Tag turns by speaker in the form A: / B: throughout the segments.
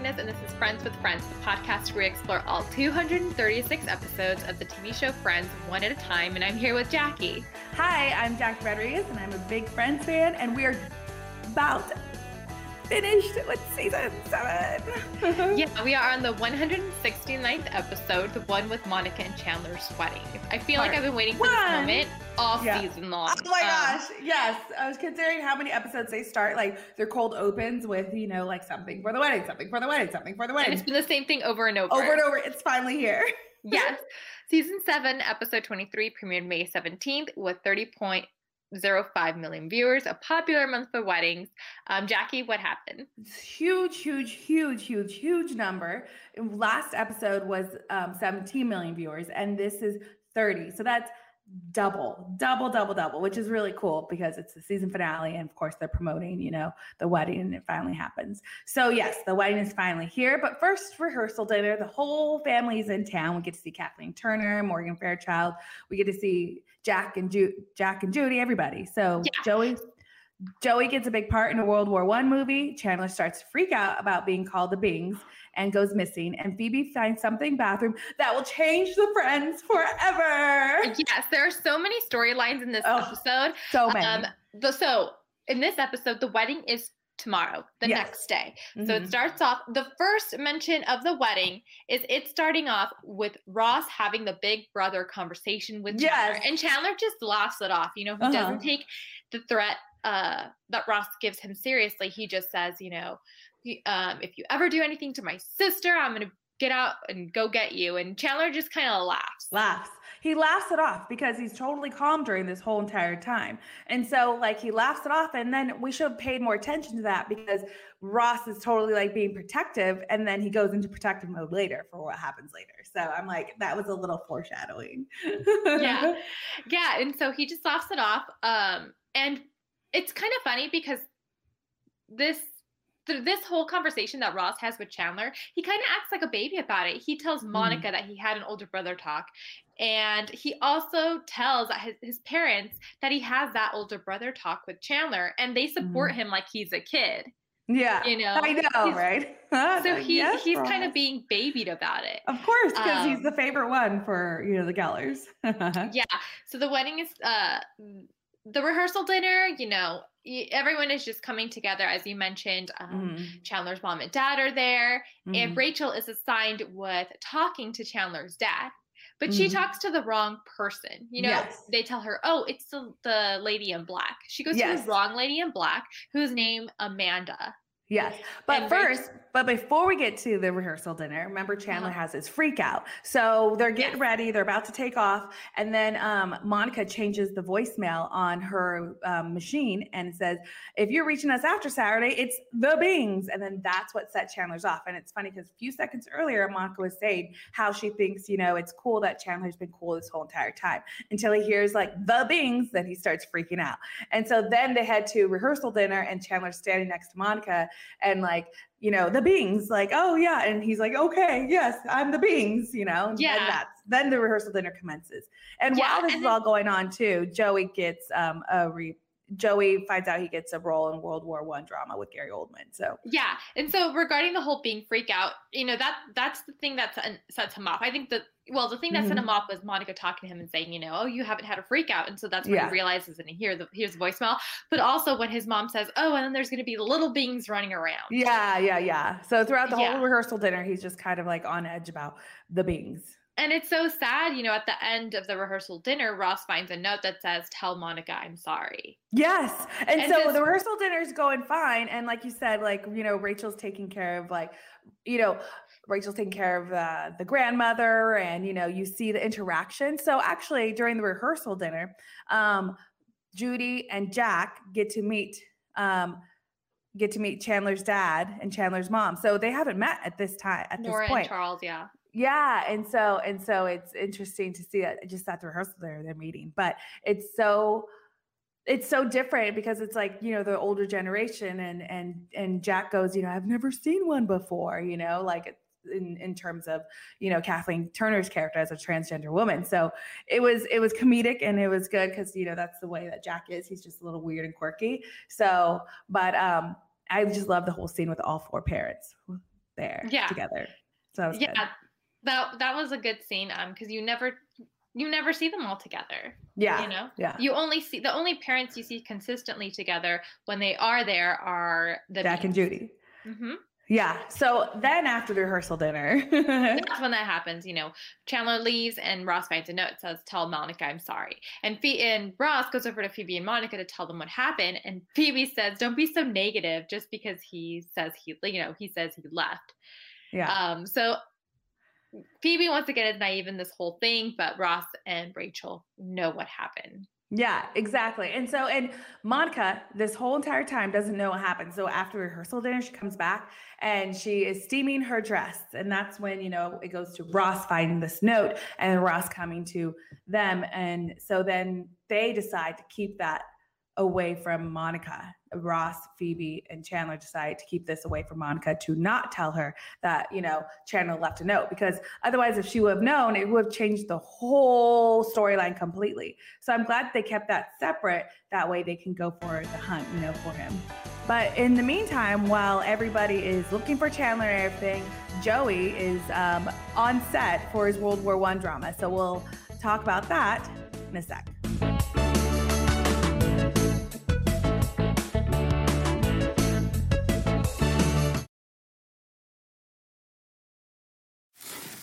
A: Martinez, and this is Friends with Friends, the podcast where we explore all 236 episodes of the TV show Friends one at a time. And I'm here with Jackie.
B: Hi, I'm Jackie Rodriguez, and I'm a big Friends fan, and we are about finished with season seven.
A: yeah, we are on the 169th episode, the one with Monica and Chandler's wedding. I feel Part like I've been waiting for one. this moment all yeah. season long.
B: Oh my um, gosh, yes. I was considering how many episodes they start. Like they're cold opens with, you know, like something for the wedding, something for the wedding, something for the wedding.
A: And it's been the same thing over and over.
B: Over and over. It's finally here.
A: yes. Season 7, episode 23 premiered May 17th with 30 point 0.05 million viewers, a popular month for weddings. Um, Jackie, what happened?
B: huge, huge, huge, huge, huge number. Last episode was um, 17 million viewers, and this is 30. So that's double, double, double, double, which is really cool because it's the season finale. And of course, they're promoting, you know, the wedding and it finally happens. So, yes, the wedding is finally here. But first, rehearsal dinner. The whole family is in town. We get to see Kathleen Turner, Morgan Fairchild. We get to see Jack and Ju- Jack and Judy, everybody. So, yeah. Joey. Joey gets a big part in a World War One movie. Chandler starts to freak out about being called the Bings and goes missing. And Phoebe finds something bathroom that will change the friends forever.
A: Yes, there are so many storylines in this oh, episode.
B: So many. Um,
A: the, so in this episode, the wedding is tomorrow, the yes. next day. Mm-hmm. So it mm-hmm. starts off, the first mention of the wedding is it starting off with Ross having the big brother conversation with Chandler. Yes. And Chandler just laughs it off. You know, he uh-huh. doesn't take the threat uh, that Ross gives him seriously. He just says, you know, um, if you ever do anything to my sister, I'm going to get out and go get you. And Chandler just kind of laughs.
B: Laughs. He laughs it off because he's totally calm during this whole entire time. And so, like, he laughs it off. And then we should have paid more attention to that because Ross is totally like being protective. And then he goes into protective mode later for what happens later. So I'm like, that was a little foreshadowing.
A: yeah. Yeah. And so he just laughs it off. Um, and it's kind of funny because this through this whole conversation that Ross has with Chandler, he kind of acts like a baby about it. He tells mm-hmm. Monica mm. that he had an older brother talk. And he also tells his, his, parents that he has that older brother talk with Chandler and they support mm. him like he's a kid.
B: Yeah. You know, I know, right?
A: so he, yes, he's kind of being babied about it.
B: Of course, because um, he's the favorite one for, you know, the Gellers.
A: yeah. So the wedding is, uh, the rehearsal dinner, you know, everyone is just coming together as you mentioned um, mm-hmm. chandler's mom and dad are there mm-hmm. and rachel is assigned with talking to chandler's dad but mm-hmm. she talks to the wrong person you know yes. they tell her oh it's the, the lady in black she goes yes. to the wrong lady in black whose name amanda
B: Yes. But and first, Rachel- but before we get to the rehearsal dinner, remember Chandler uh-huh. has his freak out. So they're getting yes. ready, they're about to take off. And then um, Monica changes the voicemail on her um, machine and says, If you're reaching us after Saturday, it's the Bings. And then that's what set Chandler's off. And it's funny because a few seconds earlier, Monica was saying how she thinks, you know, it's cool that Chandler's been cool this whole entire time until he hears like the Bings, then he starts freaking out. And so then they head to rehearsal dinner and Chandler's standing next to Monica and like you know the Bings like oh yeah and he's like okay yes i'm the Bings you know
A: yeah
B: and that's then the rehearsal dinner commences and yeah, while this and is then- all going on too joey gets um a re Joey finds out he gets a role in World War One drama with Gary Oldman. So
A: yeah, and so regarding the whole Bing freak out, you know that that's the thing that sets him off. I think that well, the thing that mm-hmm. set him off was Monica talking to him and saying, you know, oh, you haven't had a freak out, and so that's when yeah. he realizes and he hears the hears the voicemail. But also when his mom says, oh, and then there's going to be little Bings running around.
B: Yeah, yeah, yeah. So throughout the yeah. whole rehearsal dinner, he's just kind of like on edge about the Bings
A: and it's so sad, you know, at the end of the rehearsal dinner, Ross finds a note that says, Tell Monica I'm sorry.
B: Yes. And, and so just, the rehearsal dinner is going fine. And like you said, like, you know, Rachel's taking care of like, you know, Rachel's taking care of uh, the grandmother and, you know, you see the interaction. So actually during the rehearsal dinner, um, Judy and Jack get to meet um, get to meet Chandler's dad and Chandler's mom. So they haven't met at this time at Nora this point.
A: Charles, yeah
B: yeah and so and so it's interesting to see that just at the rehearsal there they're meeting but it's so it's so different because it's like you know the older generation and and and jack goes you know i've never seen one before you know like in in terms of you know kathleen turner's character as a transgender woman so it was it was comedic and it was good because you know that's the way that jack is he's just a little weird and quirky so but um i just love the whole scene with all four parents there
A: Yeah.
B: together. So that was
A: yeah,
B: good.
A: that that was a good scene. Um, because you never you never see them all together.
B: Yeah.
A: You know,
B: Yeah.
A: you only see the only parents you see consistently together when they are there are the
B: Jack and Judy.
A: hmm
B: Yeah. So then after the rehearsal dinner,
A: That's when that happens. You know, Chandler leaves and Ross finds a note that says, "Tell Monica I'm sorry." And Phoebe and Ross goes over to Phoebe and Monica to tell them what happened. And Phoebe says, "Don't be so negative. Just because he says he, you know, he says he left."
B: yeah.
A: Um, so Phoebe wants to get is naive in this whole thing, but Ross and Rachel know what happened.
B: Yeah, exactly. And so, and Monica, this whole entire time doesn't know what happened. So after rehearsal dinner, she comes back and she is steaming her dress. And that's when, you know, it goes to Ross finding this note and Ross coming to them. And so then they decide to keep that away from Monica. Ross, Phoebe, and Chandler decide to keep this away from Monica to not tell her that, you know, Chandler left a note because otherwise, if she would have known, it would have changed the whole storyline completely. So I'm glad they kept that separate. That way they can go for the hunt, you know, for him. But in the meantime, while everybody is looking for Chandler and everything, Joey is um, on set for his World War One drama. So we'll talk about that in a sec.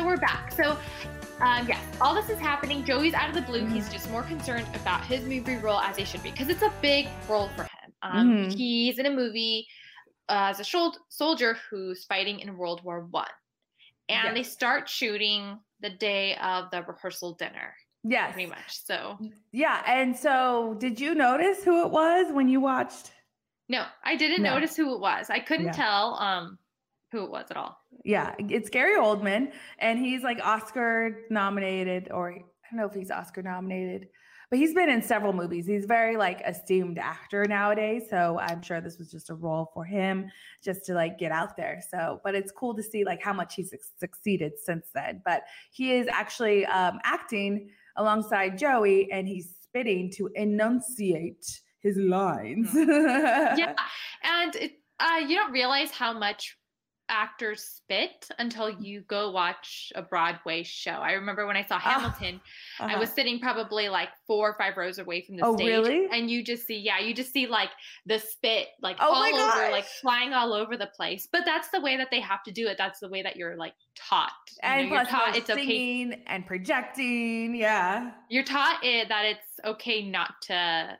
A: So we're back. So, um, yes, all this is happening. Joey's out of the blue. He's just more concerned about his movie role as he should be because it's a big role for him. Um,
B: Mhm.
A: He's in a movie uh, as a shol- soldier who's fighting in World War One, and
B: Yes.
A: they start shooting the day of the rehearsal dinner,
B: Yes.
A: pretty much. So,
B: Yeah. And so did you notice who it was when you watched?
A: no, I didn't
B: No.
A: notice who it was. I couldn't
B: Yeah.
A: tell um, who it was at all.
B: Yeah, it's Gary Oldman, and he's like Oscar nominated, or I don't know if he's Oscar nominated, but he's been in several movies. He's very like esteemed actor nowadays, so I'm sure this was just a role for him, just to like get out there. So, but it's cool to see like how much he's succeeded since then. But he is actually um, acting alongside Joey, and he's spitting to enunciate his lines.
A: yeah and it uh you don't realize how much actors spit until you go watch a broadway show i remember when i saw hamilton i
B: Uh-huh.
A: was sitting probably like four or five rows away from the
B: Oh,
A: stage
B: really?
A: and you just see yeah you just see like the spit like
B: Oh
A: all over like flying all over the place but that's the way that they have to do it that's the way that you're like taught You know,
B: and
A: you're
B: plus
A: taught it's okay
B: singing and projecting. Yeah.
A: you're taught it that it's okay not to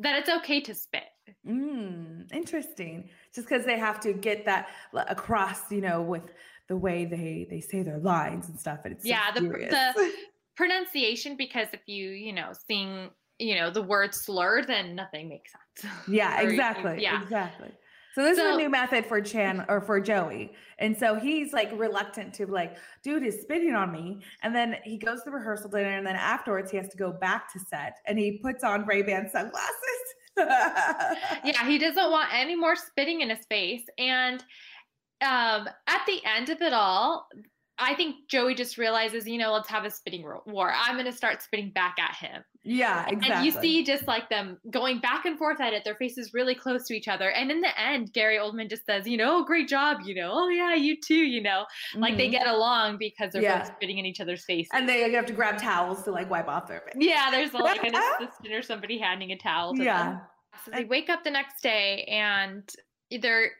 A: that it's okay to spit
B: Mm, interesting. Just because they have to get that across, you know, with the way they they say their lines and stuff. And it's so
A: Yeah, the- the- pronunciation because if you you know sing you know the word slur then nothing makes sense
B: yeah,
A: Or
B: exactly.
A: yeah
B: exactly. So this is a new method for Chan or for Joey, and so he's like reluctant to like, dude is spitting on me, and then he goes to rehearsal dinner, and then afterwards he has to go back to set, and he puts on Ray Ban sunglasses.
A: yeah he doesn't want any more spitting in his face. And um at the end of it all i think joey just realizes you know let's have a spitting war i'm going to start spitting back at him
B: yeah, exactly.
A: and you see just like them going back and forth at it their faces really close to each other and in the end gary oldman just says you know great job you know oh yeah you too you know like they
B: Mhm.
A: get along because they're
B: Yeah.
A: both spitting in each other's faces
B: and they have to grab towels to like wipe off their face.
A: Yeah, there's like an assistant or somebody handing a towel to
B: Yeah.
A: them. So they wake up the next day and either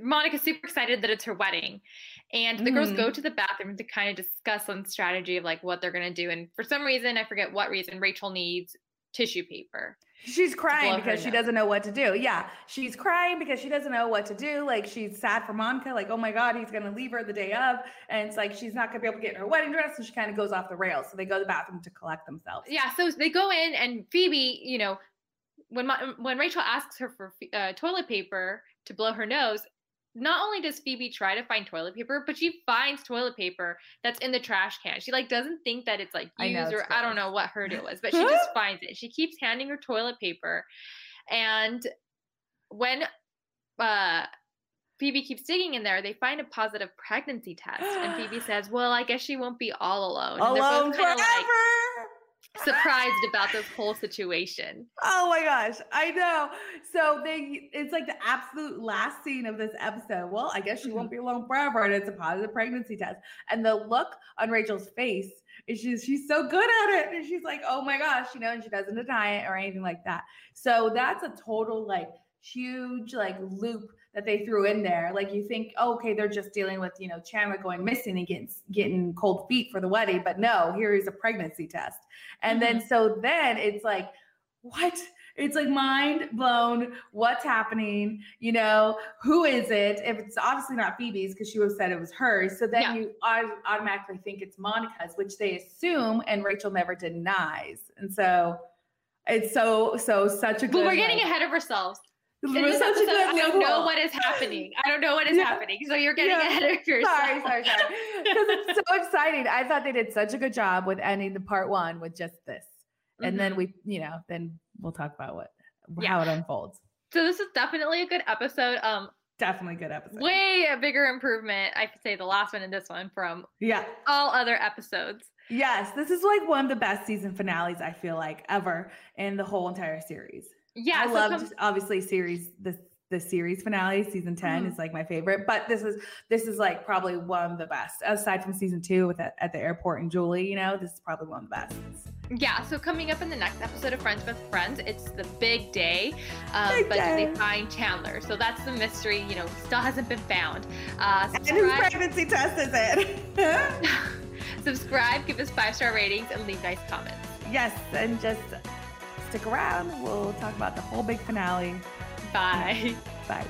A: Monica's super excited that it's her wedding. And the girls
B: Mhm.
A: go to the bathroom to kind of discuss on strategy of like what they're gonna do. And for some reason, I forget what reason, Rachel needs tissue paper.
B: She's crying because she doesn't know what to do. Yeah. She's crying because she doesn't know what to do. Like she's sad for Monica. Like, oh my God, he's going to leave her the day of. And it's like she's not going to be able to get her wedding dress. So she kind of goes off the rails. So they go to the bathroom to collect themselves.
A: Yeah. So they go in and Phoebe, you know, when my, when Rachel asks her for uh, toilet paper to blow her nose, not only does Phoebe try to find toilet paper, but she finds toilet paper that's in the trash can. She like doesn't think that it's like used or I don't know what her deal was, but she just finds it. She keeps handing her toilet paper, and when uh Phoebe keeps digging in there, they find a positive pregnancy test, and Phoebe says, "Well, I guess she won't be all alone."
B: Alone forever. Like,
A: surprised about this whole situation.
B: Oh my gosh, I know. So they it's like the absolute last scene of this episode. Well, I guess she won't mm-hmm. be alone forever, and it's a positive pregnancy test. And the look on Rachel's face is she's she's so good at it. And she's like, oh my gosh, you know, and she doesn't deny it or anything like that. So that's a total like huge like loop that they threw in there. Like you think, oh, okay, they're just dealing with you know Chandler going missing and getting getting cold feet for the wedding, but no, here is a pregnancy test. And mm-hmm. then so then it's like, what? It's like mind blown. What's happening? You know, who is it? If it's obviously not Phoebe's because she would have said it was hers. So then yeah. you automatically think it's Monica's, which they assume, and Rachel never denies. And so it's so so such a good.
A: But we're getting like, ahead of ourselves. This episode, I don't know what is happening. I don't know what is yeah. happening. So you're getting yeah. ahead of yourself.
B: Sorry, sorry, sorry. Because it's so exciting. I thought they did such a good job with ending the part one with just this. And mm-hmm. then we, you know, then we'll talk about what yeah. how it unfolds.
A: So this is definitely a good episode. Um
B: definitely good episode.
A: Way a bigger improvement, I could say the last one and this one from
B: yeah
A: all other episodes.
B: Yes, this is like one of the best season finales I feel like ever in the whole entire series.
A: Yeah,
B: I so loved obviously series the the series finale, season 10 mm-hmm. is like my favorite, but this is this is like probably one of the best. Aside from season 2 with at, at the airport and Julie, you know, this is probably one of the best.
A: Yeah, so coming up in the next episode of Friends with Friends, it's the big day. Um, big but day. they find Chandler? So that's the mystery, you know, still hasn't been found. Uh,
B: and whose pregnancy test is it?
A: subscribe, give us five star ratings, and leave nice comments.
B: Yes, and just stick around. We'll talk about the whole big finale.
A: Bye.
B: Bye.